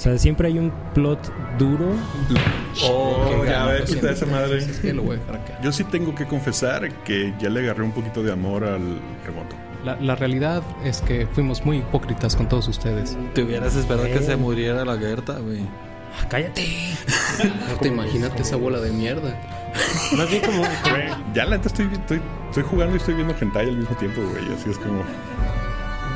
O sea, siempre hay un plot duro. Oh, ya gano, ves, esa madre. Es que lo voy a dejar acá. Yo sí tengo que confesar que ya le agarré un poquito de amor al remoto. La, la realidad es que fuimos muy hipócritas con todos ustedes. Te hubieras esperado que Eh. se muriera la Gerta, güey. Ah, ¡Cállate! No te imagínate esa bola de mierda. Más bien como. Ya la neta estoy, estoy, estoy jugando y estoy viendo hentai al mismo tiempo, güey. Así es como...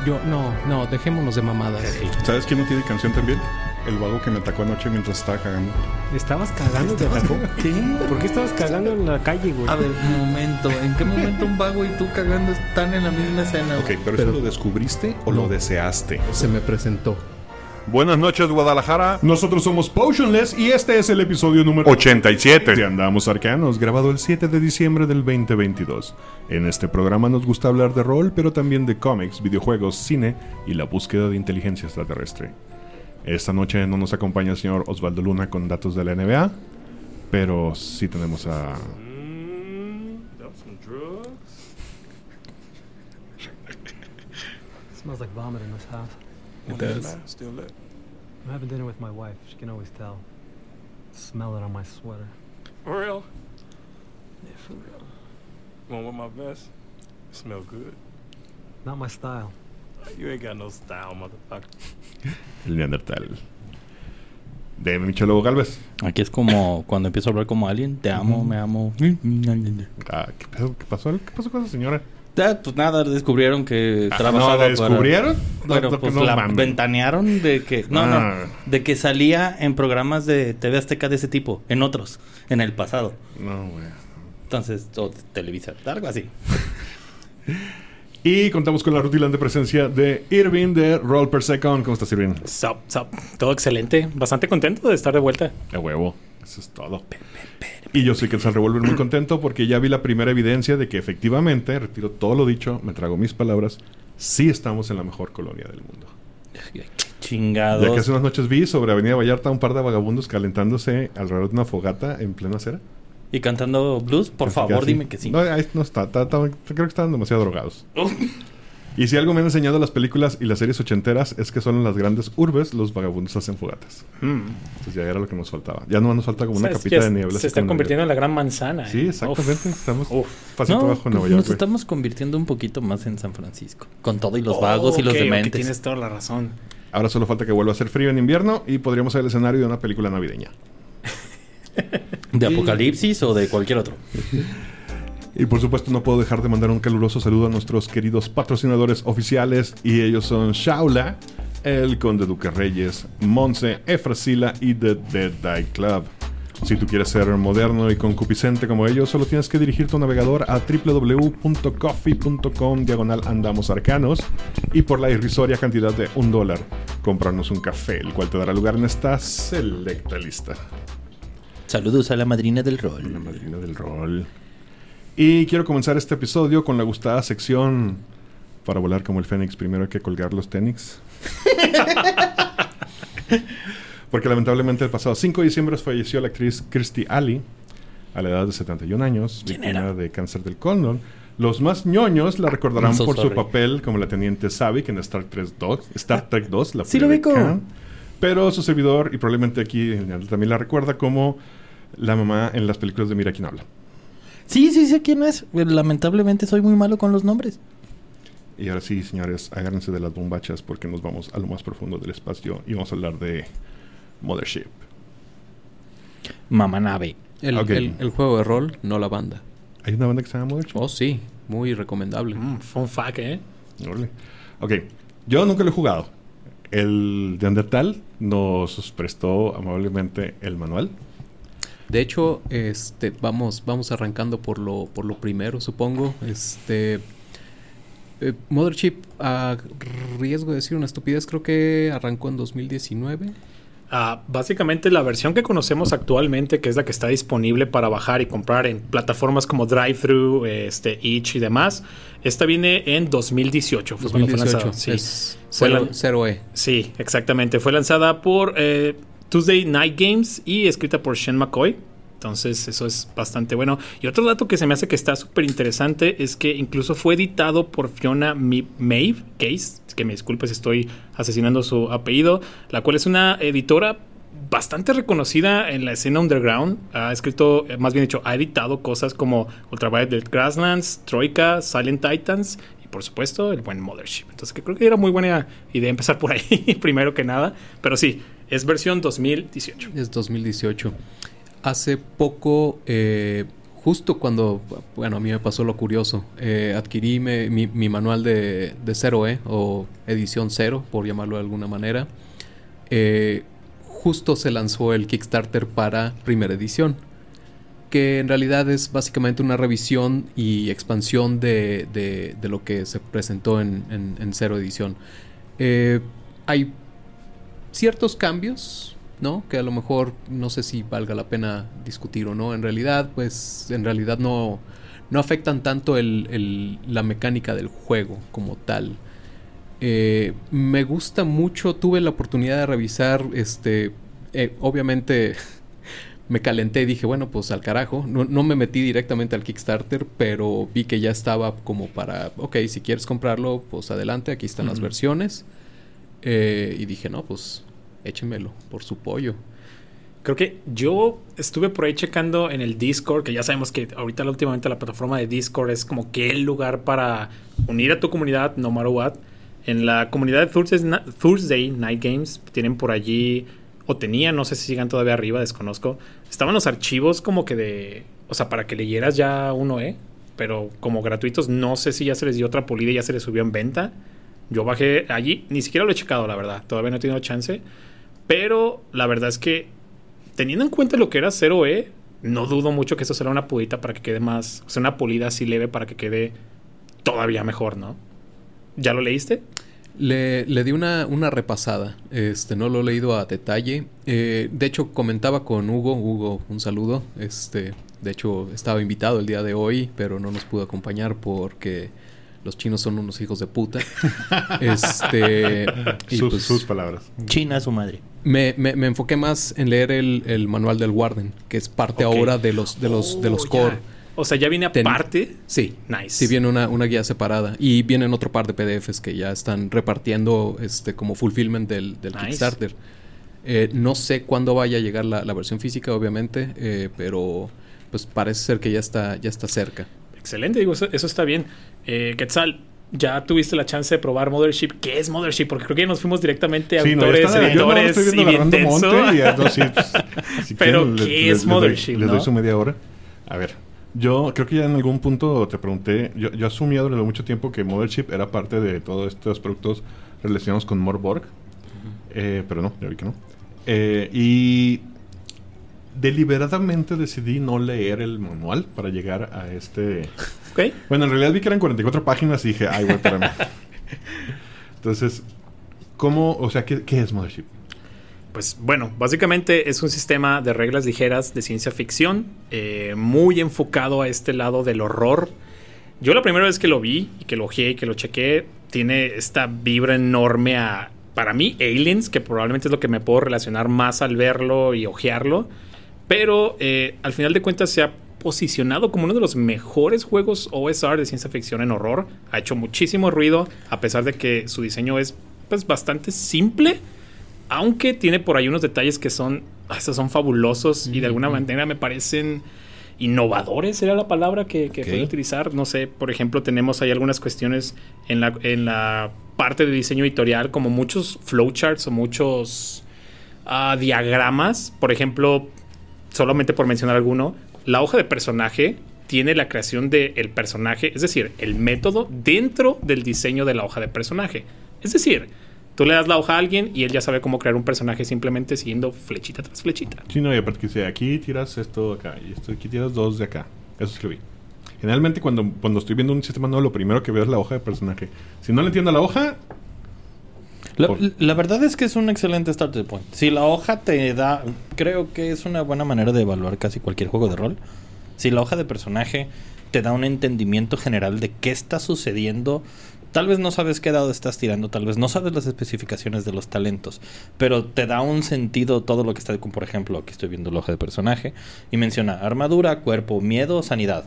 Yo, no, no, dejémonos de mamadas. ¿Sabes quién no tiene canción también? El vago que me atacó anoche mientras estaba cagando. ¿Estabas cagando? ¿Te atacó? ¿Qué? ¿Por qué estabas cagando en la calle, güey? A ver, un momento. ¿En qué momento un vago y tú cagando están en la misma escena? Ok, pero, Pero- ¿eso lo descubriste o No. lo deseaste? Se me presentó. Buenas noches, Guadalajara. Nosotros somos Potionless y este es el episodio número 87. de Andamos Arcanos, grabado el 7 de diciembre del 2022. En este programa nos gusta hablar de rol, pero también de cómics, videojuegos, cine y la búsqueda de inteligencia extraterrestre. Esta noche no nos acompaña el señor Osvaldo Luna con datos de la NBA, pero sí tenemos a... smells like vomit in this house. It does. Still lit. I'm having dinner with my wife. She can always tell. Smell it on my sweater. For real? Yeah, for real. Going with my vest? Smell good. Not my style. You ain't got no style, motherfucker. El Neandertal. De Michelo Galvez. Aquí es como cuando empiezo a hablar como alguien. Te amo, me amo. Ah, ¿qué, pasó? ¿Qué pasó? ¿Qué pasó con esa señora? Ah, pues nada, descubrieron que Ah, trabajaba ¿no la para- descubrieron? Bueno, No, pues no la mames. ventanearon de que... No, Ah. no. De que salía en programas de TV Azteca de ese tipo. En otros. En el pasado. No, güey. Entonces, o de Televisa. Algo así. Y contamos con la rutilante presencia de Irving de Roll Per Second. ¿Cómo estás, Irving? Sup, sup. Todo excelente. Bastante contento de estar de vuelta. A huevo. Eso es todo. Y yo soy que San Revolver muy contento porque ya vi la primera evidencia de que efectivamente, retiro todo lo dicho, me trago mis palabras, sí estamos en la mejor colonia del mundo. Chingados. Ya que hace unas noches vi sobre Avenida Vallarta un par de vagabundos calentándose alrededor de una fogata en plena acera. Y cantando blues, por favor, dime que sí. No, ahí no está, está- está- creo que estaban demasiado drogados. Y si algo me han enseñado las películas y las series ochenteras es que son en las grandes urbes los vagabundos hacen fogatas. Mm. Entonces ya era lo que nos faltaba. Ya no nos falta como una ¿Sabes capita de niebla. Se está convirtiendo en la gran manzana. York. ¿eh? Sí, exactamente. Uf. Estamos Uf. pasito No, abajo en Nueva York. nos estamos convirtiendo un poquito más en San Francisco. Con todo y los Oh, vagos y los dementes. tienes toda la razón. Ahora solo falta que vuelva a hacer frío en invierno y podríamos ser el escenario de una película navideña. De Apocalipsis o de cualquier otro. Y por supuesto no puedo dejar de mandar un caluroso saludo a nuestros queridos patrocinadores oficiales y ellos son Shaula, el Conde Duque Reyes, Monse, Efrasila y The Dead Die Club. Si tú quieres ser moderno y concupiscente como ellos, solo tienes que dirigir tu navegador a www.coffee.com diagonal andamos arcanos y por la irrisoria cantidad de un dólar comprarnos un café, el cual te dará lugar en esta selecta lista. Saludos a la madrina del La rol. madrina del rol. Y quiero comenzar este episodio con la gustada sección para volar como el Fénix. Primero hay que colgar los Ténix. Porque lamentablemente el pasado 5 de diciembre falleció la actriz Kirstie Alley a la edad de 71 años, ¿Quién víctima de cáncer del colon. Los más ñoños la recordarán so por su papel como la teniente Savik en Star Trek 2, Star Trek 2, la Sí lo. Khan. Pero su servidor, y probablemente aquí también la recuerda como la mamá en las películas de Mira quién habla. Sí, sí sé quién es. Lamentablemente soy muy malo con los nombres. Y ahora sí, señores, agárrense de las bombachas porque nos vamos a lo más profundo del espacio y vamos a hablar de Mothership. Mamá nave. El, el- el juego de rol, no la banda. ¿Hay una banda que se llama Mothership? Oh, sí, muy recomendable. Mm, fun fact, ¿eh? Ok, yo nunca lo he jugado. El de Undertal nos prestó amablemente el manual. De hecho, este, vamos, vamos arrancando por lo, por lo primero, supongo. Este, eh, a riesgo de decir una estupidez, creo que arrancó en 2019. Básicamente la versión que conocemos actualmente, que es la que está disponible para bajar y comprar en plataformas como DriveThru, este, Itch y demás, esta viene en 2018. fue cuando fue 2018. lanzada, sí. Fue cero, la- cero E. Sí, exactamente. Fue lanzada por eh, Tuesday Night Games y escrita por Shen McCoy. Entonces, eso es bastante bueno. Y otro dato que se me hace que está súper interesante es que incluso fue editado por Fiona Maeve Case, que me disculpe si estoy asesinando su apellido, la cual es una editora bastante reconocida en la escena underground. Ha escrito, eh, más bien dicho, ha editado cosas como Ultraviolet Grasslands, Troika, Silent Titans y por supuesto el buen Mothership. Entonces que creo que era muy buena idea empezar por ahí primero que nada. Pero sí, es versión 2018. Es 2018. Hace poco, eh, justo cuando, bueno, a mí me pasó lo curioso, eh, adquirí mi, manual de, de 0E o edición 0, por llamarlo de alguna manera. Eh, justo se lanzó el Kickstarter para primera edición, que en realidad es básicamente una revisión y expansión de, de- lo que se presentó en, en, en cero edición. Eh, hay ciertos cambios, ¿no? Que a lo mejor no sé si valga la pena discutir o no. En realidad, pues, en realidad no, no afectan tanto el- el- la mecánica del juego como tal. Eh, me gusta mucho, tuve la oportunidad de revisar, este, eh, obviamente me calenté y dije, bueno, pues al carajo, no, no me metí directamente al Kickstarter, pero vi que ya estaba como para, ok, si quieres comprarlo, pues adelante, aquí están las versiones. Eh, y dije, no, pues échenmelo por su pollo. Creo que yo estuve por ahí checando en el Discord, que ya sabemos que ahorita últimamente la plataforma de Discord es como que el lugar para unir a tu comunidad, no matter what. En la comunidad de Thursday Night Games tienen por allí, o tenían, no sé si sigan todavía arriba, desconozco. Estaban los archivos como que de, o sea, para que leyeras ya uno, ¿eh? Pero como gratuitos, no sé si ya se les dio otra pulida y ya se les subió en venta. Yo bajé allí, ni siquiera lo he checado, la verdad. Todavía no he tenido chance. Pero la verdad es que, teniendo en cuenta lo que era 0E, no dudo mucho que eso será una pulita para que quede más. O sea, una pulida así leve para que quede todavía mejor, ¿no? ¿Ya lo leíste? Le, le di una, una repasada. Este, no lo he leído a detalle. Eh, de hecho, comentaba con Hugo. Hugo, un saludo. Este, de hecho, estaba invitado el día de hoy, pero no nos pudo acompañar porque los chinos son unos hijos de puta. este, y Sus, pues, sus palabras. China su madre. me, me- me enfoqué más en leer el, el manual del Warden, que es parte ahora de los, de los, de los Oh, core. ya. O sea, ya viene Ten- aparte. Sí. Nice. Sí, viene una, una guía separada. Y vienen otro par de PDFs que ya están repartiendo este como fulfillment del, del Nice. Kickstarter. Eh, no sé cuándo vaya a llegar la, la versión física, obviamente, eh, pero pues parece ser que ya está, ya está cerca. Excelente, digo, eso, eso está bien. Eh, Quetzal, ¿ya tuviste la chance de probar Mothership? ¿Qué es Mothership? Porque creo que ya nos fuimos directamente a Sí, autores, no editores y bien tenso. y no, sí, pues, si Pero, quieren, ¿qué es les- les doy- Mothership, Les doy su media hora. A ver, yo creo que ya en algún punto te pregunté, yo, yo asumía durante mucho tiempo que Mothership era parte de todos estos productos relacionados con Morborg, eh, pero no, ya vi que no. Eh, y deliberadamente decidí no leer el manual para llegar a este... Ok. Bueno, en realidad vi que eran 44 páginas y dije, ay, güey, espérame. Entonces, ¿cómo, o sea, qué, qué es Mothership? Pues bueno, básicamente es un sistema de reglas ligeras de ciencia ficción, eh, muy enfocado a este lado del horror. Yo la primera vez que lo vi y que lo ojeé y que lo chequé, tiene esta vibra enorme a, para mí, Aliens, que probablemente es lo que me puedo relacionar más al verlo y ojearlo. Pero eh, al final de cuentas se ha posicionado como uno de los mejores juegos OSR de ciencia ficción en horror. Ha hecho muchísimo ruido, a pesar de que su diseño es pues bastante simple. Aunque tiene por ahí unos detalles que son, hasta son fabulosos y de alguna manera me parecen innovadores, era la palabra que, que Ok. puedo utilizar. No sé, por ejemplo, tenemos ahí algunas cuestiones en la, en la parte de diseño editorial, como muchos flowcharts o muchos ah, diagramas. Por ejemplo, solamente por mencionar alguno, la hoja de personaje tiene la creación del personaje, es decir, el método dentro del diseño de la hoja de personaje. Es decir, tú le das la hoja a alguien y él ya sabe cómo crear un personaje simplemente siguiendo flechita tras flechita. Sí, no, y aparte que dice, aquí tiras esto acá y esto aquí tiras dos de acá. Eso escribí. Generalmente cuando, cuando estoy viendo un sistema nuevo, lo primero que veo es la hoja de personaje. Si no le entiendo la hoja, La, Por- la verdad es que es un excelente starter point. Si la hoja te da, creo que es una buena manera de evaluar casi cualquier juego de rol. Si la hoja de personaje te da un entendimiento general de qué está sucediendo, Tal vez no sabes qué dado estás tirando, tal vez no sabes las especificaciones de los talentos, pero te da un sentido todo lo que está, como por ejemplo, aquí estoy viendo el hoja de personaje y menciona armadura, cuerpo, miedo, sanidad.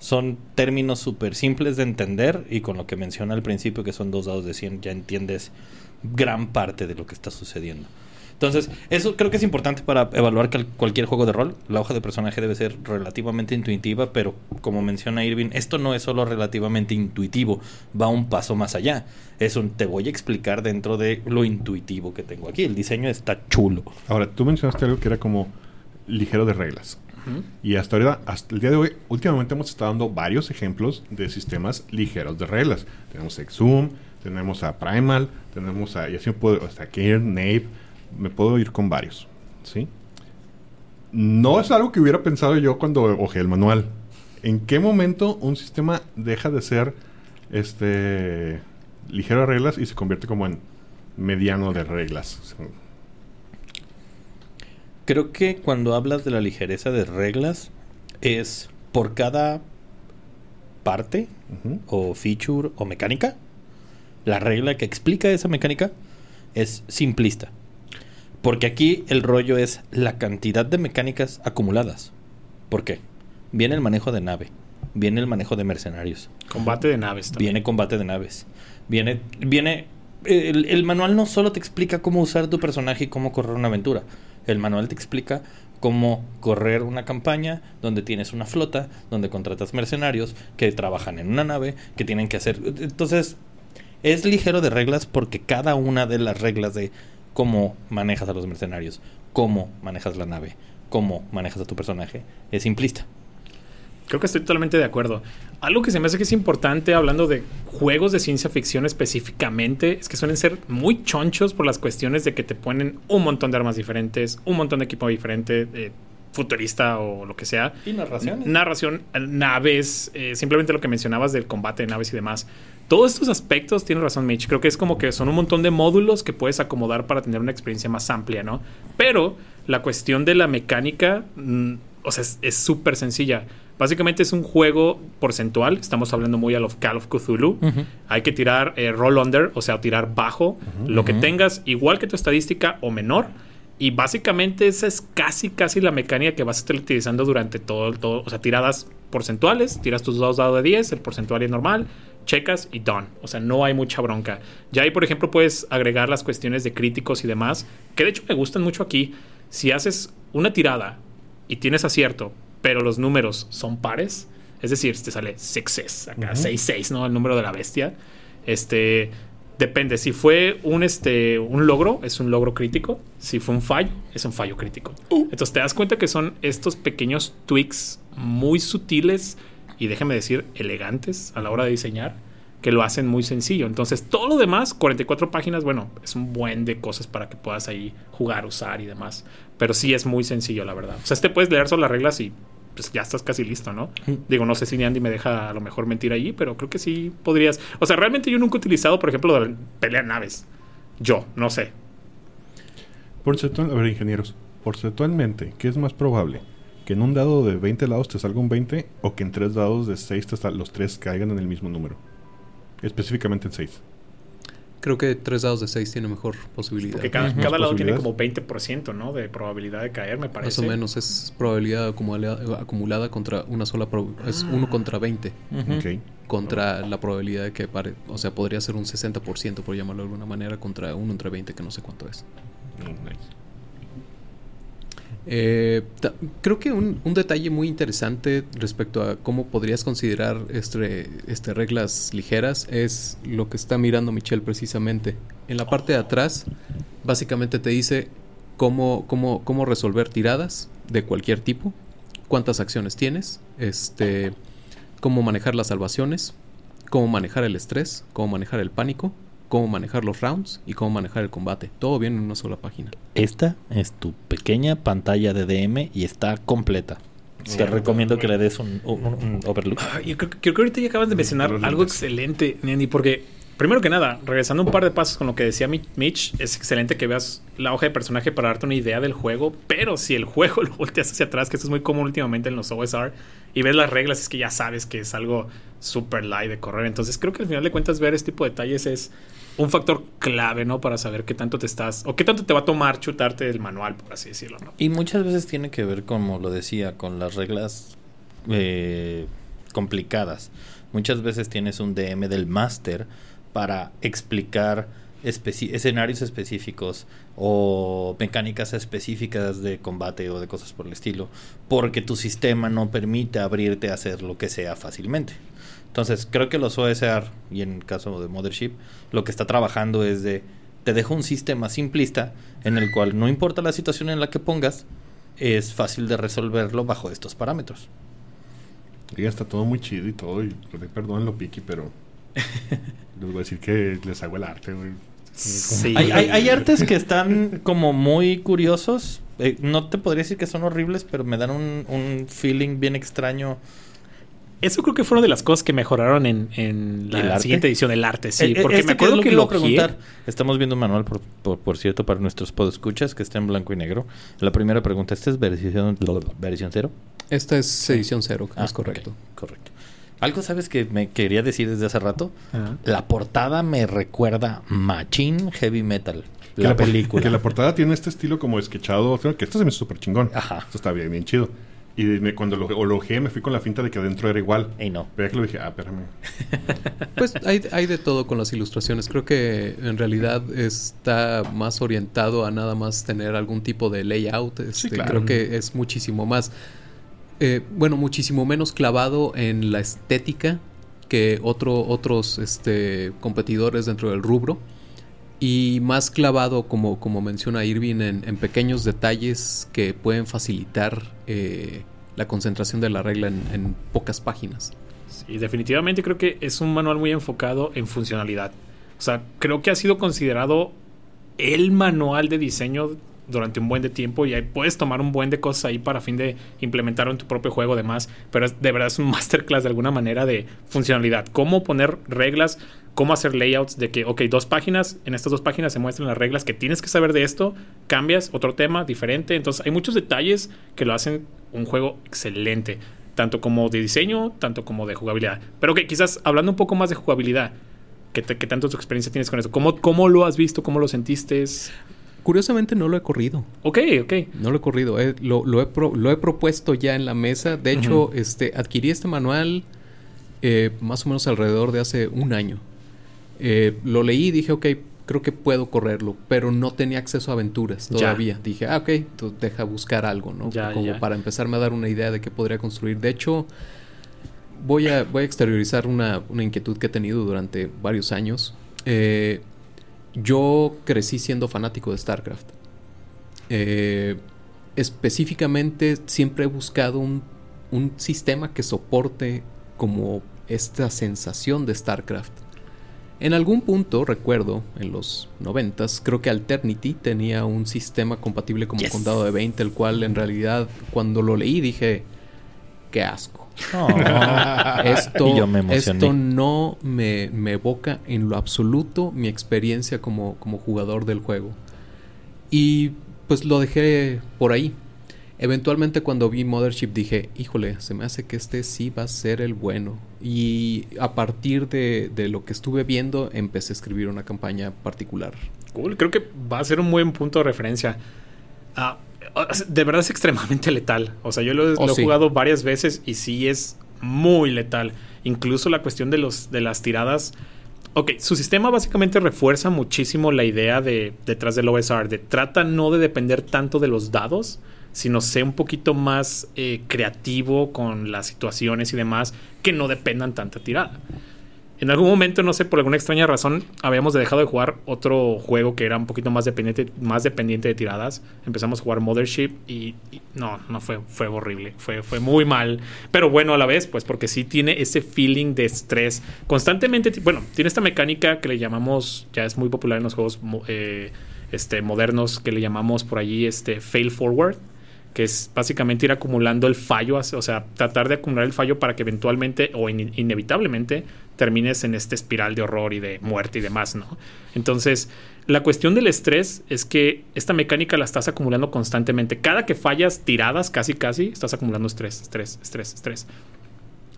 Son términos súper simples de entender y con lo que menciona al principio que son dos dados de 100 ya entiendes gran parte de lo que está sucediendo. Entonces, eso creo que es importante para evaluar cal- cualquier juego de rol. La hoja de personaje debe ser relativamente intuitiva, pero como menciona Irving, esto no es solo relativamente intuitivo, va un paso más allá. Es un te voy a explicar dentro de lo intuitivo que tengo aquí. El diseño está chulo. Ahora, tú mencionaste algo que era como ligero de reglas. Y hasta ahora, hasta el día de hoy, últimamente hemos estado dando varios ejemplos de sistemas ligeros de reglas. Tenemos Exum, tenemos a Primal, tenemos a, y así me puedo, hasta Cairn, Nave, me puedo ir con varios. ¿Sí? No es algo que hubiera pensado yo cuando ojé el manual. ¿En qué momento un sistema deja de ser este ligero de reglas y se convierte como en mediano de reglas? Creo que cuando hablas de la ligereza de reglas es por cada parte o feature o mecánica. La regla que explica esa mecánica es simplista. Porque aquí el rollo es la cantidad de mecánicas acumuladas. ¿Por qué? Viene el manejo de nave, viene el manejo de mercenarios, Combate de naves también. viene combate de naves, viene, viene, el, el manual no solo te explica cómo usar tu personaje y cómo correr una aventura, el manual te explica cómo correr una campaña donde tienes una flota, donde contratas mercenarios que trabajan en una nave, que tienen que hacer, entonces es ligero de reglas porque cada una de las reglas de cómo manejas a los mercenarios, cómo manejas la nave, cómo manejas a tu personaje, es simplista. Creo que estoy totalmente de acuerdo. Algo que se me hace que es importante hablando de juegos de ciencia ficción específicamente es que suelen ser muy chonchos por las cuestiones de que te ponen un montón de armas diferentes, un montón de equipo diferente, eh, futurista o lo que sea. Y narraciones. Narración, eh, naves, eh, simplemente lo que mencionabas del combate de naves y demás. Todos estos aspectos, tienes razón, Mitch. Creo que es como que son un montón de módulos que puedes acomodar para tener una experiencia más amplia, ¿no? Pero la cuestión de la mecánica, mm, o sea, es- súper sencilla. Básicamente es un juego porcentual. Estamos hablando muy a lo Call of Cthulhu. Hay que tirar eh, roll under, o sea, tirar bajo. Lo que tengas, igual que tu estadística o menor. Y básicamente esa es casi, casi la mecánica que vas a estar utilizando durante todo, todo. O sea, tiradas porcentuales, tiras tus dos dados de 10, el porcentual es normal, checas y done. O sea, no hay mucha bronca. Ya ahí, por ejemplo, puedes agregar las cuestiones de críticos y demás, que de hecho me gustan mucho aquí. Si haces una tirada y tienes acierto, pero los números son pares, es decir, te sale success, acá 6-6, ¿no? El número de la bestia. Este. Depende, si fue un, este, un logro, es un logro crítico. Si fue un fallo, es un fallo crítico. Entonces te das cuenta que son estos pequeños tweaks muy sutiles y déjame decir elegantes a la hora de diseñar que lo hacen muy sencillo. Entonces todo lo demás, 44 páginas, bueno, es un buen de cosas para que puedas ahí jugar, usar y demás. Pero sí es muy sencillo, la verdad. O sea, este puedes leer solo las reglas y pues ya estás casi listo, ¿no? Digo, no sé si Andy me deja a lo mejor mentir allí, pero creo que sí podrías. O sea, realmente yo nunca he utilizado, por ejemplo, la pelea naves. Yo, no sé. Porcentual, a ver, ingenieros, porcentualmente, ¿qué es más probable? ¿Que en un dado de 20 lados te salga un 20 o que en tres dados de 6 te los tres caigan en el mismo número? Específicamente en 6. Creo que tres dados de seis tiene mejor posibilidad. Porque cada, cada lado tiene como 20%, ¿no? De probabilidad de caer, me parece. Más o menos es probabilidad acumula- acumulada contra una sola prob- es uno contra 20 Ujú. Ok. contra la probabilidad de que pare, o sea, podría ser un 60% por llamarlo de alguna manera contra uno entre 20 que no sé cuánto es. Mm, nice. Eh, creo que un, un detalle muy interesante respecto a cómo podrías considerar este, este reglas ligeras es lo que está mirando Michelle precisamente. En la parte de atrás, básicamente te dice cómo, cómo, cómo resolver tiradas de cualquier tipo, cuántas acciones tienes, este, cómo manejar las salvaciones, cómo manejar el estrés, cómo manejar el pánico, cómo manejar los rounds y cómo manejar el combate. Todo viene en una sola página. Esta es tu pequeña pantalla de DM y está completa. Te recomiendo que le des un, un- un overlook. Ah, Yo creo, creo que ahorita ya acabas de mencionar algo excelente, Nandy, porque Primero que nada, regresando un par de pasos con lo que decía Mi- Mitch, es excelente que veas la hoja de personaje para darte una idea del juego, pero si el juego lo volteas hacia atrás, que esto es muy común últimamente en los OSR, y ves las reglas, es que ya sabes que es algo super light de correr. Entonces creo que al final de cuentas ver este tipo de detalles es un factor clave, ¿no? Para saber qué tanto te estás, o qué tanto te va a tomar chutarte el manual, por así decirlo, ¿no? Y muchas veces tiene que ver, como lo decía, con las reglas eh, complicadas. Muchas veces tienes un DM del máster para explicar escenarios específicos o mecánicas específicas de combate o de cosas por el estilo, porque tu sistema no permite abrirte a hacer lo que sea fácilmente. Entonces, creo que los OSR, y en el caso de Mothership, lo que está trabajando es de, te dejo un sistema simplista en el cual no importa la situación en la que pongas, es fácil de resolverlo bajo estos parámetros. Y está todo muy chido y todo. Y perdón lo piqui, pero. Les voy a decir que les hago el arte, güey. Sí. Hay, hay- hay artes que están como muy curiosos. Eh, no te podría decir que son horribles, pero me dan un, un feeling bien extraño. Eso creo que fue una de las cosas que mejoraron en, en ¿El la arte? siguiente edición del arte, sí. Eh, eh, porque este me acuerdo es que, iba lo a preguntar. Estamos viendo un manual, por, por, por cierto, para nuestros podescuchas que está en blanco y negro. La primera pregunta, ¿esta es versión, versión cero? Esta es edición cero, Ah, es correcto. correcto. Algo sabes que me quería decir desde hace rato. Ajá. La portada me recuerda Machine Heavy Metal. Que La película. Que la portada tiene este estilo como sketchado. Que esto se me hizo súper chingón. Ajá. Esto está bien, bien chido. Y me- cuando lo elogié, me fui con la finta de que adentro era igual. Ey, no. Pero ya que lo dije, ah, espérame. Pues hay, hay de todo con las ilustraciones. Creo que en realidad está más orientado a nada más tener algún tipo de layout. Este, claro. Creo que es muchísimo más, eh, bueno, muchísimo menos clavado en la estética que otro, otros este, competidores dentro del rubro. Y más clavado, como, como menciona Irving, en, pequeños detalles que pueden facilitar eh, la concentración de la regla en, en pocas páginas. Sí, definitivamente creo que es un manual muy enfocado en funcionalidad. O sea, creo que ha sido considerado el manual de diseño durante un buen de tiempo y ahí puedes tomar un buen de cosas ahí para fin de implementarlo en tu propio juego demás, pero es, de verdad es un masterclass de alguna manera de funcionalidad, cómo poner reglas, cómo hacer layouts de que, ok, dos páginas, en estas dos páginas se muestran las reglas que tienes que saber de esto, cambias otro tema diferente, entonces hay muchos detalles que lo hacen un juego excelente, tanto como de diseño, tanto como de jugabilidad. Pero que quizás hablando un poco más de jugabilidad, ¿qué, te- qué tanto tu experiencia tienes con eso? ¿Cómo, ¿Cómo lo has visto? ¿Cómo lo sentiste? Curiosamente no lo he corrido. Ok, ok. No lo he corrido, eh, lo, lo he pro- lo he propuesto ya en la mesa. De hecho, este, adquirí este manual eh, más o menos alrededor de hace un año. Eh, lo leí y dije, ok, creo que puedo correrlo, pero no tenía acceso a aventuras Ya. todavía. Dije, ah, ok, entonces deja buscar algo, ¿no? Ya, Como ya. para empezarme a dar una idea de qué podría construir. De hecho, voy a, voy a exteriorizar una, una inquietud que he tenido durante varios años. Eh, yo crecí siendo fanático de StarCraft. Eh, específicamente siempre he buscado un, un sistema que soporte como esta sensación de StarCraft. En algún punto, recuerdo, en los noventas, creo que Alternity tenía un sistema compatible como Yes. Condado de 20, el cual en realidad cuando lo leí dije, qué asco. Esto, Y yo me emocioné. esto no me, me evoca en lo absoluto mi experiencia como, como jugador del juego. Y pues lo dejé por ahí. Eventualmente cuando vi Mothership dije, híjole, se me hace que este sí va a ser el bueno. Y a partir de, de lo que estuve viendo empecé a escribir una campaña particular. Cool. Creo que va a ser un buen punto de referencia. Ah, de verdad es extremadamente letal. O sea, yo lo, Oh, lo he sí. jugado varias veces y sí es muy letal. Incluso la cuestión de, los, de las tiradas. Ok, su sistema básicamente refuerza muchísimo la idea de detrás del OSR. De trata no de depender tanto de los dados, sino ser un poquito más eh, creativo con las situaciones y demás que no dependan tanta tirada. En algún momento, no sé, por alguna extraña razón, habíamos dejado de jugar otro juego que era un poquito más dependiente, más dependiente de tiradas. Empezamos a jugar Mothership y, no, no fue, fue horrible, fue, fue muy mal. Pero bueno a la vez, pues porque sí tiene ese feeling de estrés. Constantemente, bueno, tiene esta mecánica que le llamamos, ya es muy popular en los juegos eh, este, modernos, que le llamamos por allí este, fail forward que es básicamente ir acumulando el fallo, o sea, tratar de acumular el fallo para que eventualmente o in- inevitablemente termines en este espiral de horror y de muerte y demás, ¿no? Entonces, la cuestión del estrés es que esta mecánica la estás acumulando constantemente. Cada que fallas tiradas, casi casi, estás acumulando estrés, estrés, estrés, estrés.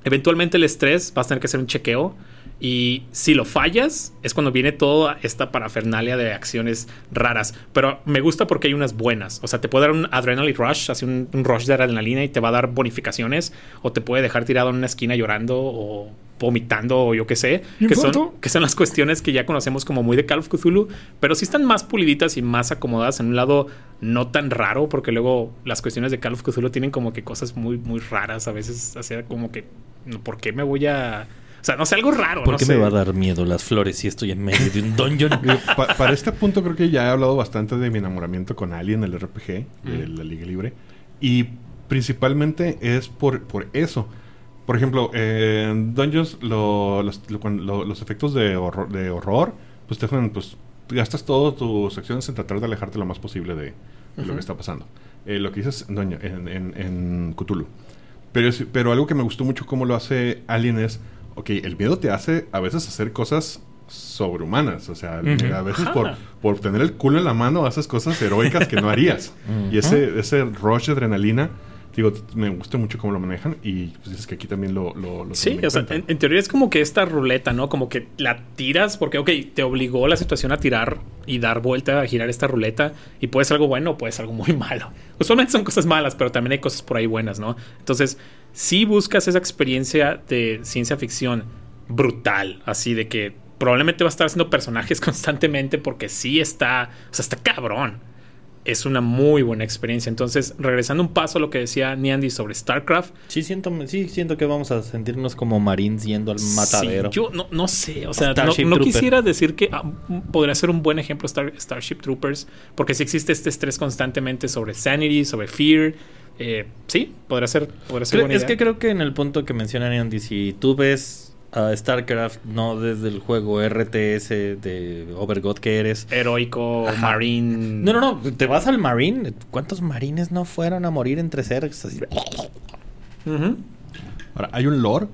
Eventualmente el estrés vas a tener que hacer un chequeo y si lo fallas es cuando viene toda esta parafernalia de acciones raras. Pero me gusta porque hay unas buenas. O sea, te puede dar un adrenaline rush, así un, un rush de adrenalina y te va a dar bonificaciones o te puede dejar tirado en una esquina llorando o vomitando o yo qué sé, que son, que son las cuestiones que ya conocemos como muy de Call of Cthulhu, pero sí están más puliditas y más acomodadas en un lado no tan raro, porque luego las cuestiones de Call of Cthulhu tienen como que cosas muy, muy raras, a veces, así como que, ¿por qué me voy a...? O sea, no sé, algo raro. ¿Por no qué sé. me va a dar miedo las flores si estoy en medio de un dungeon? Pa- para este punto creo que ya he hablado bastante de mi enamoramiento con Alien, el RPG, de la Liga Libre. Y principalmente es por, por eso. Por ejemplo, en Dungeons lo- los, lo- los efectos de horror, de horror, pues te dejan, pues gastas todas tus acciones en tratar de alejarte lo más posible de, de lo que está pasando. Eh, lo que dices en, en, Cthulhu. Pero, es- pero algo que me gustó mucho cómo lo hace Alien es, ok, el miedo te hace a veces hacer cosas sobrehumanas. O sea, a veces por, por tener el culo en la mano haces cosas heroicas que no harías. y ese, ese rush de adrenalina, digo, me gusta mucho cómo lo manejan y pues dices que aquí también lo... lo, lo Sí, o sea, en teoría es como que esta ruleta, ¿no? Como que la tiras porque, ok, te obligó la situación a tirar y dar vuelta, a girar esta ruleta y puede ser algo bueno o puede ser algo muy malo. Usualmente son cosas malas, pero también hay cosas por ahí buenas, ¿no? Entonces, si buscas esa experiencia de ciencia ficción brutal, así de que probablemente va a estar haciendo personajes constantemente porque sí está, o sea, está cabrón es una muy buena experiencia. Entonces, regresando un paso a lo que decía Niandy sobre StarCraft, Sí siento, sí siento que vamos a sentirnos como marines yendo al matadero. Sí, yo no, no sé, o sea, no, quisiera decir que ah, podría ser un buen ejemplo Star- Starship Troopers, porque si existe este estrés constantemente sobre sanity, sobre fear, eh, sí, podría ser, podría ser Creo- buena es idea. que creo que en el punto que mencionan Andy, si tú ves a StarCraft no desde el juego RTS de Overgod que eres. Heroico, Ajá. marine. No, no, no, te vas al Marine. ¿Cuántos marines no fueron a morir entre Zergs? Así-. Ahora, ¿hay un lore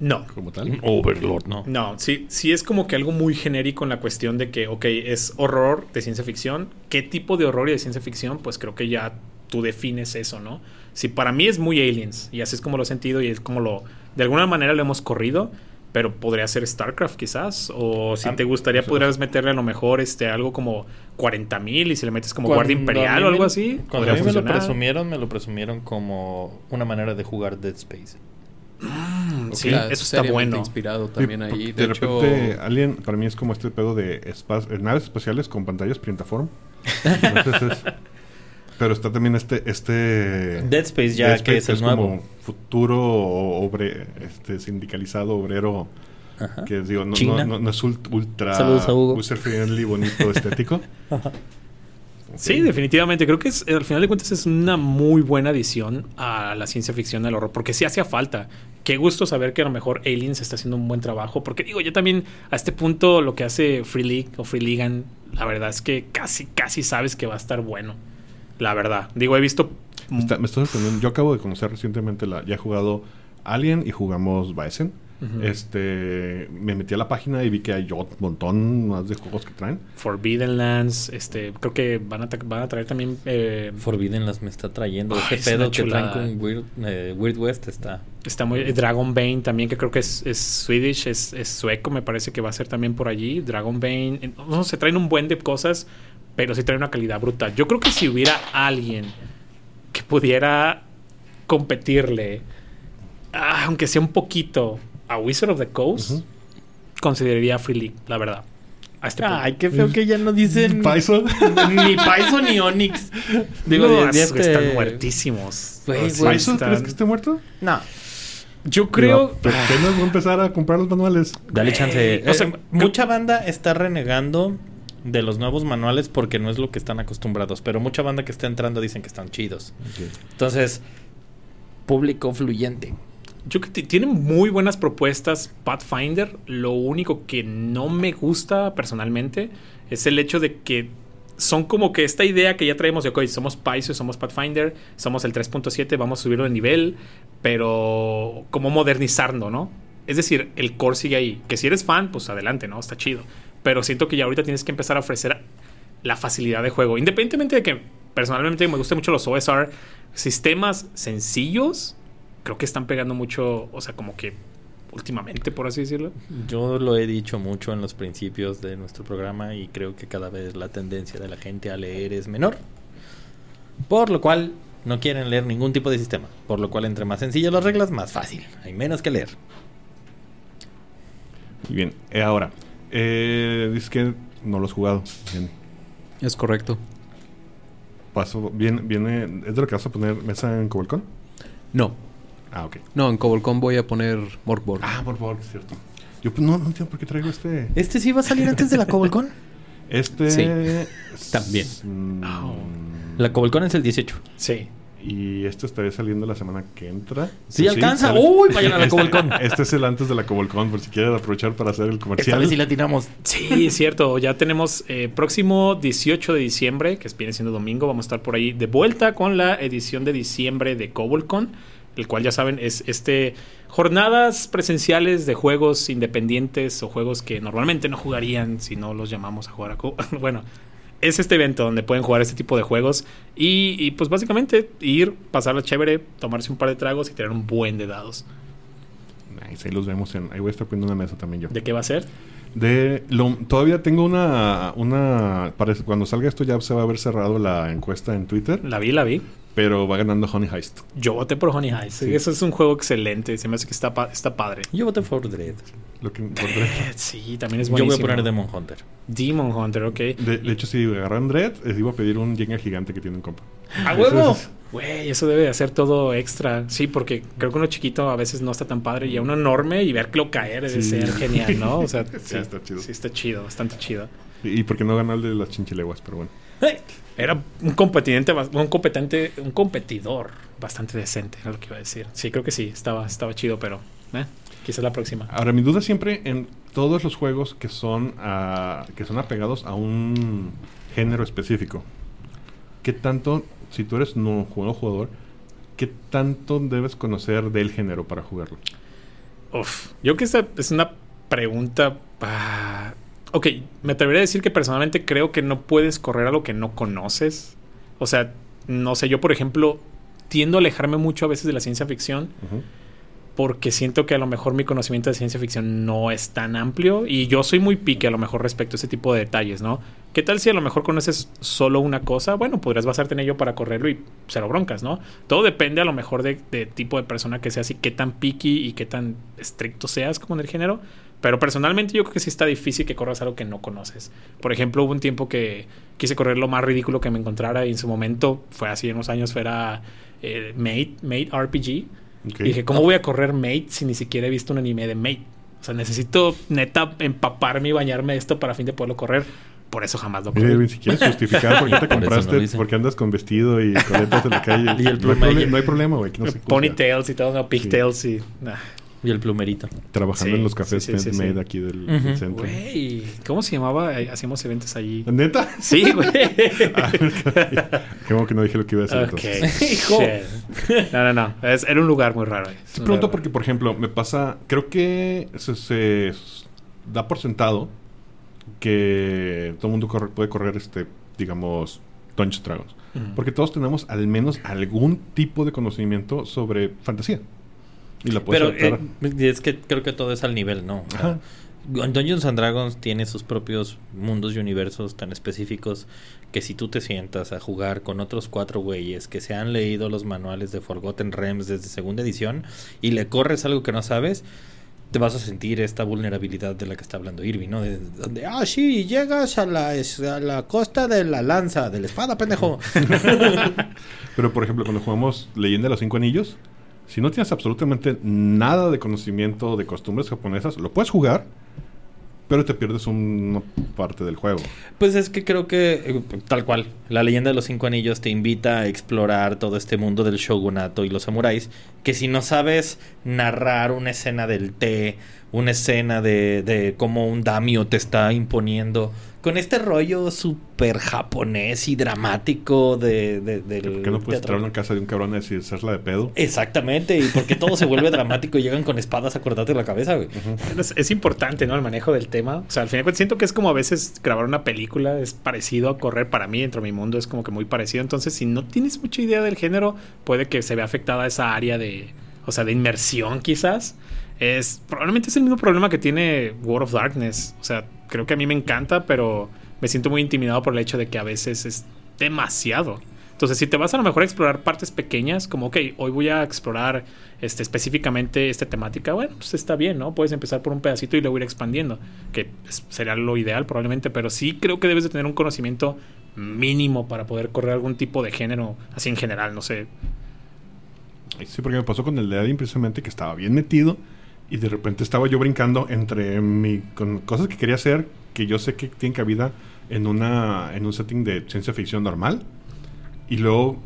No. como tal? Overlord, no. No, sí, sí es como que algo muy genérico en la cuestión de que, ok, es horror de ciencia ficción. ¿Qué tipo de horror y de ciencia ficción? Pues creo que ya tú defines eso, ¿no? Si para mí es muy aliens, y así es como lo he sentido y es como lo, de alguna manera lo hemos corrido, pero podría ser StarCraft quizás, o si Ah, te gustaría pues, podrías meterle a lo mejor este algo como 40.000 mil y si le metes como Cuando Guardia Imperial o algo así, Cuando a mí me lo presumieron, me lo presumieron como una manera de jugar Dead Space. Mm, Sí, Está eso está bueno. inspirado Sí, también ahí. de, De, hecho, repente, Alien para mí es como este pedo de eh, naves espaciales con pantallas Printaform. Entonces es- pero está también este este Dead Space ya, Dead que Space, es el nuevo. como futuro obre, este sindicalizado obrero Ajá. que digo no, China. no, no- no es ult- ultra Saludos a Hugo. user friendly bonito estético Sí, definitivamente. Creo que es, al final de cuentas es una muy buena adición a la ciencia ficción del horror, porque sí hacía falta. Qué gusto saber que a lo mejor Aliens está haciendo un buen trabajo, porque digo, ya también a este punto lo que hace Free League o Free Ligan, la verdad es que casi, casi sabes que va a estar bueno. La verdad. Digo, he visto... Me está, me está sorprendiendo. Yo acabo de conocer recientemente la. Ya he jugado Alien y jugamos Bison. Ujú. Este. Me metí a la página y vi que hay un montón más de juegos que traen. Forbidden Lands, este, creo que van a, tra- van a traer también... eh, Forbidden las me está trayendo. Ay, Ese es pedo una que traen chulada. con Weird, eh, Weird West está. Está muy. Dragon Bane también, que creo que es, es Swedish, es, es sueco, me parece que va a ser también por allí. Dragon Bane. eh, No, se traen un buen de cosas, pero sí traen una calidad brutal. Yo creo que si hubiera alguien que pudiera competirle, ah, aunque sea un poquito, a Wizard of the Coast, consideraría Free League, la verdad. A este punto. Ay, qué feo que ya no dicen Paiso. ni Paizo ni Onyx. Digo, No, de- este- están muertísimos. ¿Paiso están- crees que esté muerto? No. Yo creo. Pero apenas voy a empezar a comprar los manuales. Dale chance. o sea, Eh, mucha banda está renegando de los nuevos manuales porque no es lo que están acostumbrados. Pero mucha banda que está entrando dicen que están chidos. Entonces, público fluyente. Yo creo que tiene muy buenas propuestas Pathfinder. Lo único que no me gusta personalmente es el hecho de que son como que esta idea que ya traemos de, ok, somos Paizo, somos Pathfinder, somos el 3.7, vamos a subirlo de nivel, pero como modernizarlo, ¿no? Es decir, el core sigue ahí. Que si eres fan, pues adelante, ¿no? Está chido. Pero siento que ya ahorita tienes que empezar a ofrecer la facilidad de juego. Independientemente de que personalmente me gustan mucho los OSR, sistemas sencillos, creo que están pegando mucho, o sea, como que últimamente, por así decirlo. Yo lo he dicho mucho en los principios de nuestro programa y creo que cada vez la tendencia de la gente a leer es menor. Por lo cual no quieren leer ningún tipo de sistema. Por lo cual entre más sencillas las reglas, más fácil. Hay menos que leer. Muy bien. Eh, ahora, eh, dices que no lo has jugado. Bien. Es correcto. Paso, viene, viene, ¿Es de lo que vas a poner mesa en Cobolcón? No. Ah, ok. No, en Cobolcon voy a poner Morkborg. Ah, es cierto. Yo pues, no, no entiendo por qué traigo este. ¿Este sí va a salir antes de la Cobolcon? Este. Sí, también. mm, La Cobolcon es el 18. Sí. Y este estaría saliendo la semana que entra. Sí, alcanza. sale. Uy, vayan a la Este- Cobolcon. Este es el antes de la Cobolcon, por si quieren aprovechar para hacer el Esta comercial. vez sí la tiramos. Sí, es cierto. Ya tenemos eh, próximo 18 de diciembre, que viene siendo domingo. Vamos a estar por ahí de vuelta con la edición de diciembre de Cobolcon, el cual ya saben es este jornadas presenciales de juegos independientes o juegos que normalmente no jugarían si no los llamamos a jugar a Co- bueno. Es este evento donde pueden jugar este tipo de juegos y, y, pues básicamente ir, pasarla chévere, tomarse un par de tragos y tener un buen de dados. Nice, ahí los vemos en. Ahí voy a estar poniendo una mesa también yo. ¿De qué va a ser? De lo, todavía tengo una, una parece- cuando salga esto ya se va a haber cerrado la encuesta en Twitter, La vi, la vi. pero va ganando Honey Heist. Yo voté por Honey Heist. Sí. Eso es un juego excelente. Se me hace que está, pa- está padre. Yo voté por Dread. Lo que, por Sí, también es Yo voy buenísimo. a poner Demon Hunter. Demon Hunter, ok. de, de hecho, si agarran Dread, les iba a pedir un Jenga gigante que tiene un compa. ¡A huevo! es- Güey, eso debe de hacer todo extra. Sí, porque creo que uno chiquito a veces no está tan padre y a uno enorme y verlo caer debe Sí. ser genial, ¿no? O sea, Sí, está chido. Sí, está chido, bastante chido. Y, y porque no ganó el de las chinchileguas, pero bueno. Era un competente, un competente, un competidor bastante decente, era lo que iba a decir. Sí, creo que sí, estaba, estaba chido, pero eh, quizás la próxima. Ahora, mi duda siempre en todos los juegos que son, ah, que son apegados a un género específico. ¿Qué tanto, si tú eres no jugador, jugador, qué tanto debes conocer del género para jugarlo? Uf, yo creo que esta es una pregunta. ah, ok, me atrevería a decir que personalmente creo que no puedes correr a lo que no conoces. O sea, no sé, yo por ejemplo tiendo a alejarme mucho a veces de la ciencia ficción Ujú. Porque siento que a lo mejor mi conocimiento de ciencia ficción no es tan amplio y yo soy muy pique a lo mejor respecto a ese tipo de detalles, ¿no? ¿Qué tal si a lo mejor conoces solo una cosa? Bueno, podrías basarte en ello para correrlo y cero broncas, ¿no? Todo depende a lo mejor de, tipo de persona que seas y qué tan picky y qué tan estricto seas como en el género. Pero personalmente yo creo que sí está difícil que corras algo que no conoces. Por ejemplo, hubo un tiempo que quise correr lo más ridículo que me encontrara y en su momento, fue así unos años, era eh, Mate, Mate RPG. Y dije, ¿cómo voy a correr Mate si ni siquiera he visto un anime de Mate? O sea, necesito neta empaparme y bañarme esto para fin de poderlo correr. Por eso jamás lo corrí. Edwin, si quieres justificar por qué te Por compraste, hice. porque andas con vestido y coletas en la calle. Y el no, hay problema, no hay problema, güey. no. Ponytails y todo, no, pigtails y... nah. Y el plumerito. Trabajando Sí, en los cafés sí, sí, sí, made sí. aquí del, centro. Güey, ¿cómo se llamaba? Eh, Hacíamos eventos allí. ¿Neta? Sí, güey. Qué bueno que no dije lo que iba a decir ok. entonces. Hijo. No, no, no. Es- era un lugar muy raro. Te pregunto porque, por ejemplo, me pasa... Creo que se, se da por sentado que todo el mundo corre- puede correr, este digamos, Dungeons Dragons. Porque todos tenemos al menos algún tipo de conocimiento sobre fantasía. Y la puedes Pero eh, es que creo que todo es al nivel, ¿no? O sea, Ajá. Dungeons and Dragons tiene sus propios mundos y universos tan específicos que si tú te sientas a jugar con otros cuatro güeyes que se han leído los manuales de Forgotten Realms desde segunda edición y le corres algo que no sabes, te vas a sentir esta vulnerabilidad de la que está hablando Irving, ¿no? De, donde, ah, sí, llegas a la, a la costa de la lanza, de la espada, pendejo. Pero, por ejemplo, cuando jugamos Leyenda de los Cinco Anillos, si no tienes absolutamente nada de conocimiento de costumbres japonesas, lo puedes jugar, pero te pierdes una parte del juego. Pues es que creo que, eh, tal cual, la leyenda de los cinco anillos te invita a explorar todo este mundo del shogunato y los samuráis, que si no sabes narrar una escena del té una escena de, de cómo un damio te está imponiendo con este rollo súper japonés y dramático de, de- del ¿Por qué no puedes teatro. entrar a una casa de un cabrón a decir, hacerla de pedo? Exactamente, y porque todo se vuelve dramático y llegan con espadas a cortarte la cabeza, güey. Es, es importante, ¿no? El manejo del tema. O sea, al final siento que es como a veces grabar una película, es parecido a correr para mí, dentro de mi mundo es como que muy parecido. Entonces, si no tienes mucha idea del género, puede que se vea afectada esa área de, o sea, de inmersión quizás. Es, probablemente es el mismo problema que tiene World of Darkness. O sea, creo que a mí me encanta, pero me siento muy intimidado por el hecho de que a veces es demasiado. Entonces, si te vas a lo mejor a explorar partes pequeñas, como, ok, hoy voy a explorar este, específicamente esta temática, bueno, pues está bien, ¿no? Puedes empezar por un pedacito y luego ir expandiendo, que es- sería lo ideal probablemente, pero sí creo que debes de tener un conocimiento mínimo para poder correr algún tipo de género, así en general, no sé. Sí, porque me pasó con el de Alien precisamente que estaba bien metido y de repente estaba yo brincando entre mi, con cosas que quería hacer que yo sé que tienen cabida en, una, en un setting de ciencia ficción normal y luego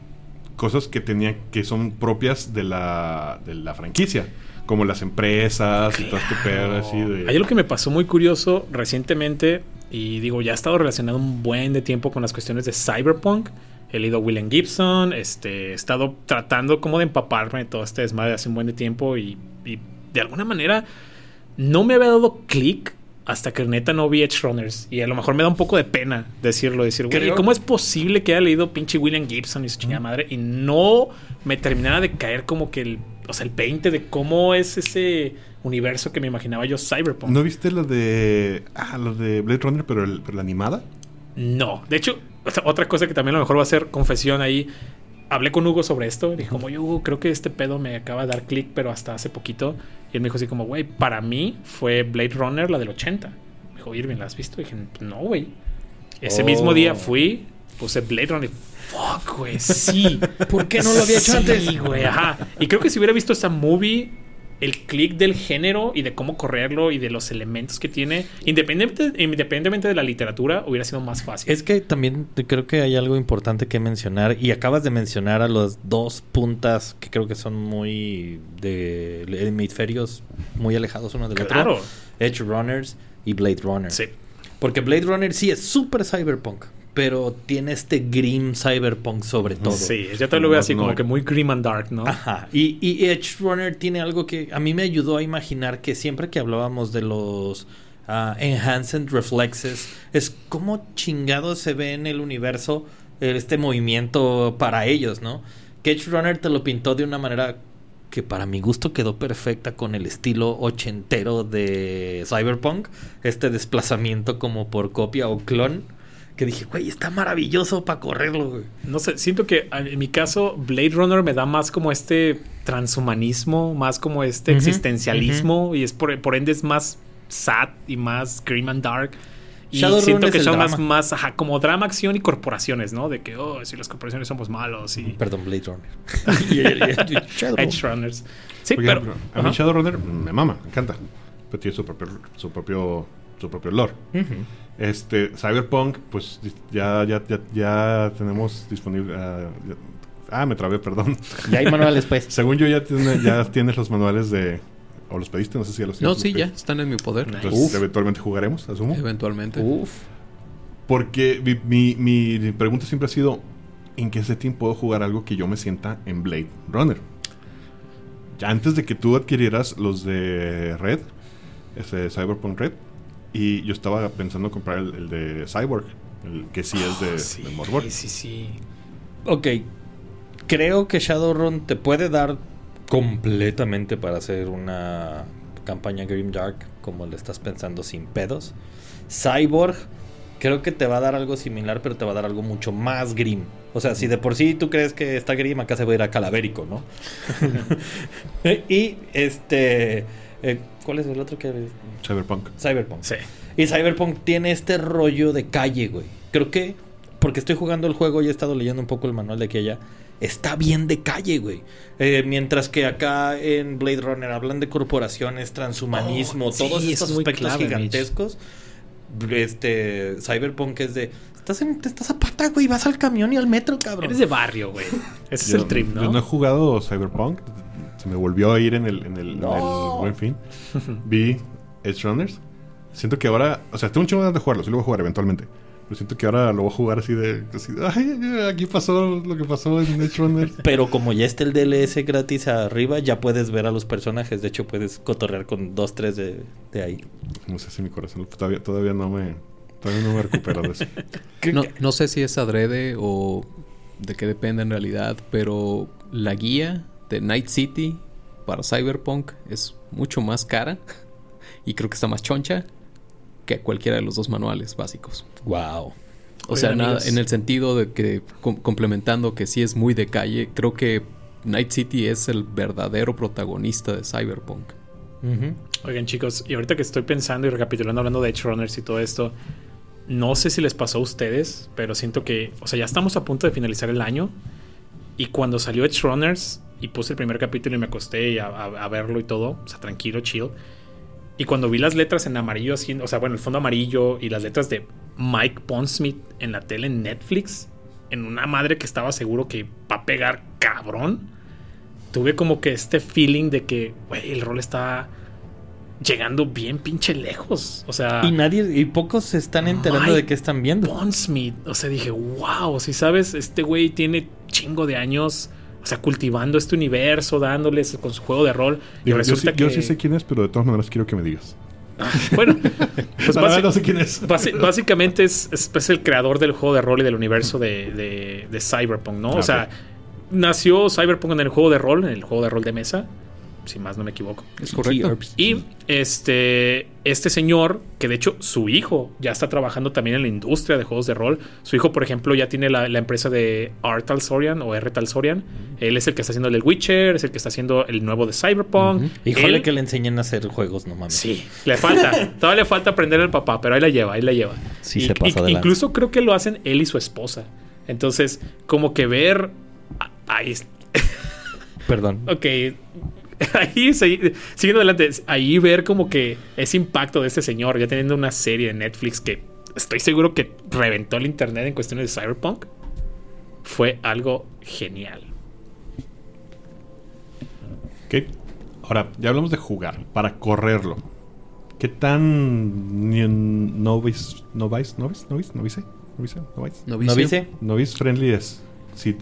cosas que tenía que son propias de la, de la franquicia como las empresas y todo este pedo así de... Hay algo que me pasó muy curioso recientemente y digo, ya he estado relacionado un buen de tiempo con las cuestiones de cyberpunk. He leído a William Gibson, este, he estado tratando como de empaparme de todo este desmadre hace un buen de tiempo y, y de alguna manera no me había dado clic hasta que neta no vi Edge Runners y a lo mejor me da un poco de pena decirlo, decir, güey, ¿cómo es posible que haya leído pinche William Gibson y su chingada madre y no me terminara de caer como que el, o sea, el 20 de cómo es ese universo que me imaginaba yo cyberpunk? ¿No viste lo de... Ah, lo de Blade Runner pero, el- pero la animada? No, de hecho, o sea, otra cosa que también a lo mejor va a ser confesión ahí. Hablé con Hugo sobre esto. Dije, como, "Oye, Hugo, creo que este pedo me acaba de dar clic, pero hasta hace poquito. Y él me dijo así como, güey, para mí fue Blade Runner la del 80. Me dijo, Irving, ¿la has visto? Y dije, no, güey. Ese Oh. mismo día fui, puse Blade Runner y fuck, güey, sí. ¿Por qué no lo había hecho Sí, antes? güey, ajá. Y creo que si hubiera visto esa movie, el click del género y de cómo correrlo y de los elementos que tiene, independientemente, independientemente de la literatura, hubiera sido más fácil. Es que también creo que hay algo importante que mencionar y acabas de mencionar a los dos puntas que creo que son muy de hemisferios muy alejados uno del Claro. otro. Edge Runners y Blade Runner. Sí. Porque Blade Runner sí es súper cyberpunk, pero tiene este grim cyberpunk sobre todo. Sí, ya te lo veo así como que muy grim and dark, ¿no? Ajá. Y, y Edge Runner tiene algo que a mí me ayudó a imaginar que siempre que hablábamos de los ah, Enhanced Reflexes, es como chingado se ve en el universo eh, este movimiento para ellos, ¿no? Que Edge Runner te lo pintó de una manera que para mi gusto quedó perfecta con el estilo ochentero de Cyberpunk, este desplazamiento como por copia o clon, que dije, güey, está maravilloso para correrlo, güey. No sé, siento que en mi caso Blade Runner me da más como este transhumanismo, más como este existencialismo y es por, por ende es más sad y más grim and dark. Y Shadowrun siento es que el son más, ajá, como drama, acción y corporaciones, ¿no? De que, oh, si las corporaciones somos malos y Perdón, Blade Runner. Y- y- y- Shadowrun. Edge Runners. Sí, pero... a mí ajá. Shadowrunner me mama, me encanta. Pero tiene su propio, su propio, su propio lore. Ujú. Este, Cyberpunk, pues ya, ya, ya, ya tenemos disponible. ah, ya- ah, me trabé, perdón. Ya hay manuales, pues. Según yo, ya, tiene- ya tienes los manuales de. O los pediste, no sé si ya los No, tienes, sí, los ya están en mi poder. Entonces, Uf. eventualmente jugaremos, asumo. Eventualmente. Uf. Porque mi, mi- mi pregunta siempre ha sido: ¿en qué setting puedo jugar algo que yo me sienta en Blade Runner? Ya antes de que tú adquirieras los de Red, ese Cyberpunk Red, y yo estaba pensando comprar el, el de Cyborg, el que sí es de, Sí, de Morborg. sí, sí. Ok. Creo que Shadowrun te puede dar completamente para hacer una campaña Grim Dark como le estás pensando sin pedos. Cyborg creo que te va a dar algo similar, pero te va a dar algo mucho más grim. O sea, si de por sí tú crees que está grim, acá se va a ir a calavérico, ¿no? y este... eh, ¿Cuál es el otro que...? Cyberpunk. Cyberpunk. Sí. Y Cyberpunk tiene este rollo de calle, güey. Creo que, porque estoy jugando el juego y he estado leyendo un poco el manual de aquí allá, está bien de calle, güey. Eh, mientras que acá en Blade Runner hablan de corporaciones, transhumanismo, Oh, sí, todos estos es aspectos clave, gigantescos. Este, Cyberpunk es de, estás, en, te estás a pata, güey, vas al camión y al metro, cabrón. Eres de barrio, güey. Ese es el trim, Yo no he ¿no? jugado Cyberpunk. Se me volvió a ir en el, en el, en No. el buen fin. Vi Edge Runners. Siento que ahora, o sea, tengo un chingo de jugarlo, sí lo voy a jugar eventualmente. Pero siento que ahora lo voy a jugar así de, así de, ay, aquí pasó lo que pasó en Edge Runners. Pero como ya está el DLS gratis arriba, ya puedes ver a los personajes. De hecho, puedes cotorrear con dos, tres de, de ahí. No sé si mi corazón todavía, todavía no me, todavía no me recupero de eso. No, no sé si es adrede o de qué depende en realidad, pero la guía de Night City para Cyberpunk es mucho más cara y creo que está más choncha que cualquiera de los dos manuales básicos. Wow. O sea, nada, en el sentido de que com- complementando que sí es muy de calle, creo que Night City es el verdadero protagonista de Cyberpunk. Oigan, chicos, y ahorita que estoy pensando y recapitulando, hablando de Edge Runners y todo esto, no sé si les pasó a ustedes, pero siento que, o sea, ya estamos a punto de finalizar el año. Y cuando salió Edge Runners y puse el primer capítulo y me acosté a, a- a verlo y todo, o sea, tranquilo, chill. Y cuando vi las letras en amarillo, así, o sea, bueno, el fondo amarillo y las letras de Mike Pondsmith en la tele en Netflix, en una madre que estaba seguro que va a pegar cabrón, tuve como que este feeling de que, güey, el rol está llegando bien pinche lejos. O sea, Y nadie, y pocos se están enterando Mike de qué están viendo. Pondsmith, o sea, dije, wow, si sabes, este güey tiene chingo de años, o sea, cultivando este universo, dándoles con su juego de rol. Y Digo, yo, sí, resulta yo que, sí sé quién es, pero de todas maneras quiero que me digas. bueno, pues basi- no sé quién es. básicamente es, es, es el creador del juego de rol y del universo de, de- de Cyberpunk, ¿no? Ah, o sea, nació Cyberpunk en el juego de rol, en el juego de rol de mesa, si más no me equivoco. Es correcto. Y este, este señor, que de hecho su hijo ya está trabajando también en la industria de juegos de rol. Su hijo, por ejemplo, ya tiene la, la empresa de R. Talsorian o R. Talsorian. Él es el que está haciendo el del Witcher, es el que está haciendo el nuevo de Cyberpunk. Híjole Él- que le enseñen a hacer juegos, no mames. Sí, le falta. Todavía le falta aprender el papá, pero ahí la lleva, ahí la lleva. Sí Y- se pasa y- incluso creo que lo hacen él y su esposa. Entonces, como que ver. ah, Ahí, Perdón. Ok. Ahí, segui- siguiendo adelante, ahí ver como que ese impacto de este señor, ya teniendo una serie de Netflix que estoy seguro que reventó el internet en cuestiones de Cyberpunk, fue algo genial. Ok. Ahora, ya hablamos de jugar, para correrlo. ¿Qué tan novice, novice, novice, novice, novice, novice. ¿Novice? novice friendly es? Si,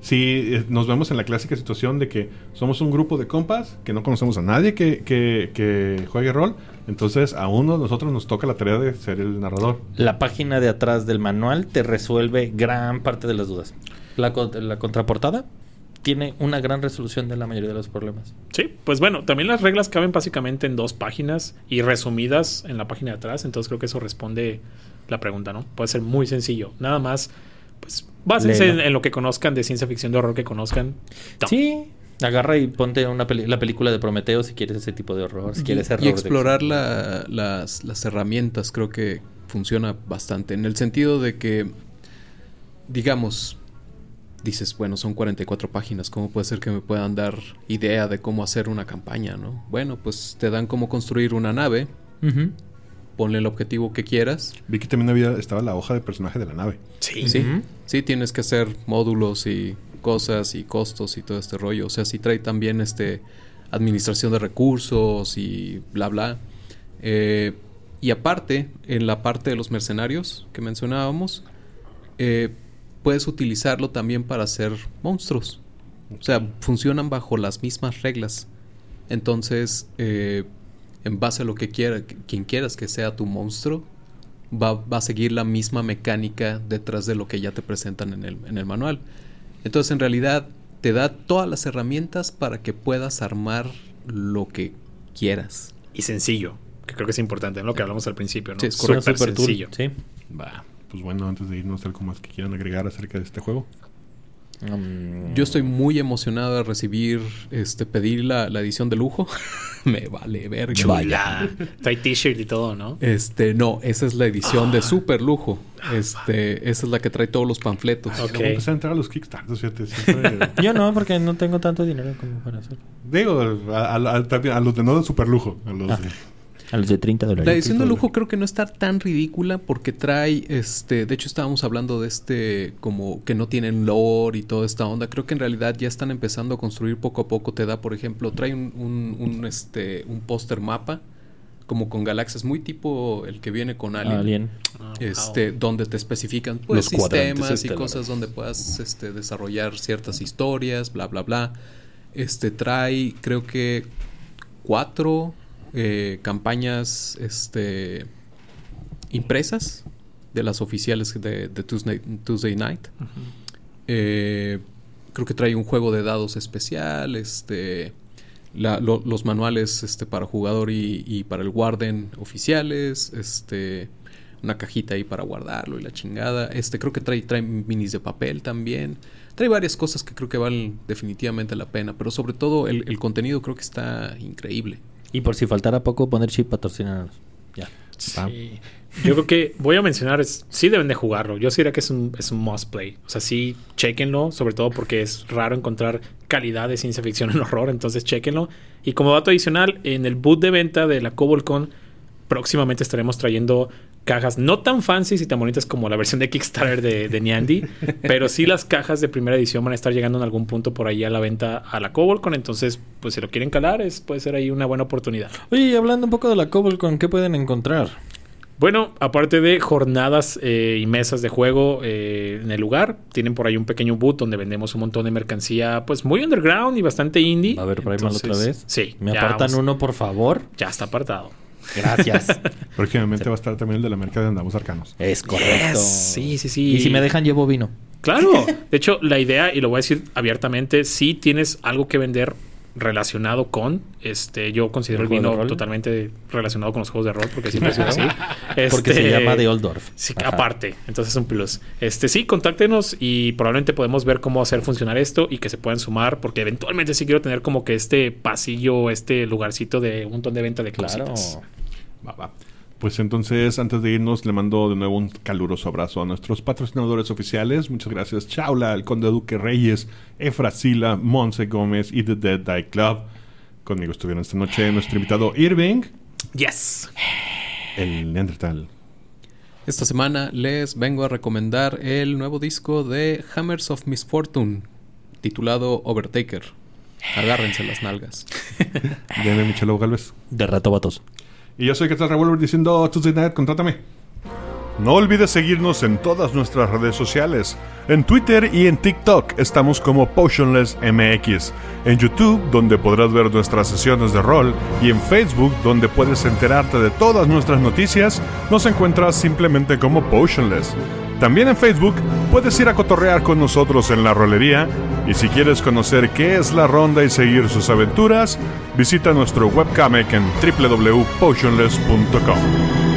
si eh, nos vemos en la clásica situación de que somos un grupo de compas que no conocemos a nadie que, que, que juegue rol, entonces a uno de nosotros nos toca la tarea de ser el narrador. La página de atrás del manual te resuelve gran parte de las dudas. La, la contraportada tiene una gran resolución de la mayoría de los problemas. Sí, pues bueno, también las reglas caben básicamente en dos páginas y resumidas en la página de atrás, entonces creo que eso responde la pregunta, ¿no? Puede ser muy sencillo. Nada más, pues básense en, lo que conozcan de ciencia ficción de horror que conozcan. No. Sí, agarra y ponte una peli- la película de Prometeo si quieres ese tipo de horror, si quieres y, de- explorar la- las, las herramientas creo que funciona bastante. En el sentido de que, digamos, dices, bueno, son 44 páginas, ¿cómo puede ser que me puedan dar idea de cómo hacer una campaña, no? Bueno, pues te dan cómo construir una nave. Ponle el objetivo que quieras. Vi que también había, estaba la hoja de personaje de la nave. Sí, Sí, sí, tienes que hacer módulos y cosas y costos y todo este rollo. O sea, sí trae también este administración de recursos y bla bla. Eh, y aparte, en la parte de los mercenarios que mencionábamos, eh, puedes utilizarlo también para hacer monstruos. O sea, funcionan bajo las mismas reglas. Entonces, eh, en base a lo que quiera, quien quieras que sea tu monstruo, va, va a seguir la misma mecánica detrás de lo que ya te presentan en el, en el manual. Entonces, en realidad, te da todas las herramientas para que puedas armar lo que quieras. y sencillo, que creo que es importante, ¿no? Lo que hablamos al principio, ¿no? Sí, es correcto. Super sencillo. Sí. Va. Pues bueno, antes de irnos, algo más que quieran agregar acerca de este juego. Mm, Yo estoy muy emocionado de recibir, este, pedir la, la edición de lujo. Me vale verga. Chula. Trae t-shirt y todo, ¿no? Este, no, esa es la edición de super lujo. Este, esa es la que trae todos los panfletos. Ok. Voy a empezar a entrar a los Kickstarters, fíjate. siempre- Yo no, porque no tengo tanto dinero como para hacer. Digo, a, a- a- también a los de no de super lujo. A los Ah. de- A los de 30 dólares. La edición de lujo creo que no está tan ridícula porque trae, este, de hecho estábamos hablando de este, como que no tienen lore y toda esta onda. Creo que en realidad ya están empezando a construir poco a poco. Te da, por ejemplo, trae un, un, un, este, un póster mapa como con galaxias muy tipo el que viene con Alien. Alien. Este, donde te especifican pues, Los sistemas y estelares. cosas donde puedas este, desarrollar ciertas historias, bla, bla, bla. Este trae, creo que cuatro eh, campañas este, impresas de las oficiales de, de Tuesday, Tuesday Night. Eh, creo que trae un juego de dados especial, este, la- lo- los manuales este, para jugador y, y para el Warden oficiales, este, una cajita ahí para guardarlo y la chingada. Este, creo que trae, trae minis de papel también. Trae varias cosas que creo que valen definitivamente la pena, pero sobre todo el, el contenido creo que está increíble. Y por si faltara poco, poner chip patrocinados. Ya. Sí. Yo creo que voy a mencionar, es, sí deben de jugarlo. Yo sí diría que es un, es un must play. O sea, sí, chequenlo, sobre todo porque es raro encontrar calidad de ciencia ficción en horror, entonces chequenlo. Y como dato adicional, en el boot de venta de la CobolCon, próximamente estaremos trayendo cajas no tan fancy y tan bonitas como la versión de Kickstarter de, de Niandy, pero sí las cajas de primera edición van a estar llegando en algún punto por ahí a la venta a la CobolCon, entonces pues si lo quieren calar es, puede ser ahí una buena oportunidad. Oye, y hablando un poco de la CobolCon, ¿qué pueden encontrar? Bueno, aparte de jornadas eh, y mesas de juego eh, en el lugar, tienen por ahí un pequeño boot donde vendemos un montón de mercancía, pues muy underground y bastante indie. A ver, Primal otra vez. Sí. ¿Me apartan vamos- uno, por favor? Ya está apartado. Gracias. Próximamente va a estar también el de la mercado de Andamos Arcanos. es correcto. Yes, Sí, sí, sí. Y si me dejan, llevo vino. Claro. De hecho, la idea, y lo voy a decir abiertamente, si tienes algo que vender relacionado con, este, yo considero ¿El de vino totalmente relacionado con los juegos de rol, porque siempre ha sido así. Porque Este, se llama The Oldorf. Sí, Ajá. aparte, entonces es un plus. Este, sí, contáctenos y probablemente podemos ver cómo hacer funcionar esto y que se puedan sumar, porque eventualmente sí quiero tener como que este pasillo, este lugarcito de un montón de venta de Claro. cositas. Va, va. Pues entonces, antes de irnos, le mando de nuevo un caluroso abrazo a nuestros patrocinadores oficiales. Muchas gracias, Chaula, el Conde Duque Reyes, Efrasila, Monse Gómez y The Dead Die Club. Conmigo estuvieron esta noche nuestro invitado Irving, Yes. el Neandertal. Esta semana les vengo a recomendar el nuevo disco de Hammers of Misfortune, titulado Overtaker. Agárrense las nalgas. de Michelo Galvez. De rato vatos. Y yo soy Quetzal Revolver diciendo Tuesday Night, contrátame. No olvides seguirnos en todas nuestras redes sociales. En Twitter y en TikTok estamos como Potionless MX. En YouTube, donde podrás ver nuestras sesiones de rol. Y en Facebook, donde puedes enterarte de todas nuestras noticias, nos encuentras simplemente como Potionless. También en Facebook puedes ir a cotorrear con nosotros en la rolería. Y si quieres conocer qué es la ronda y seguir sus aventuras, visita nuestro webcomic en www.potionless.com.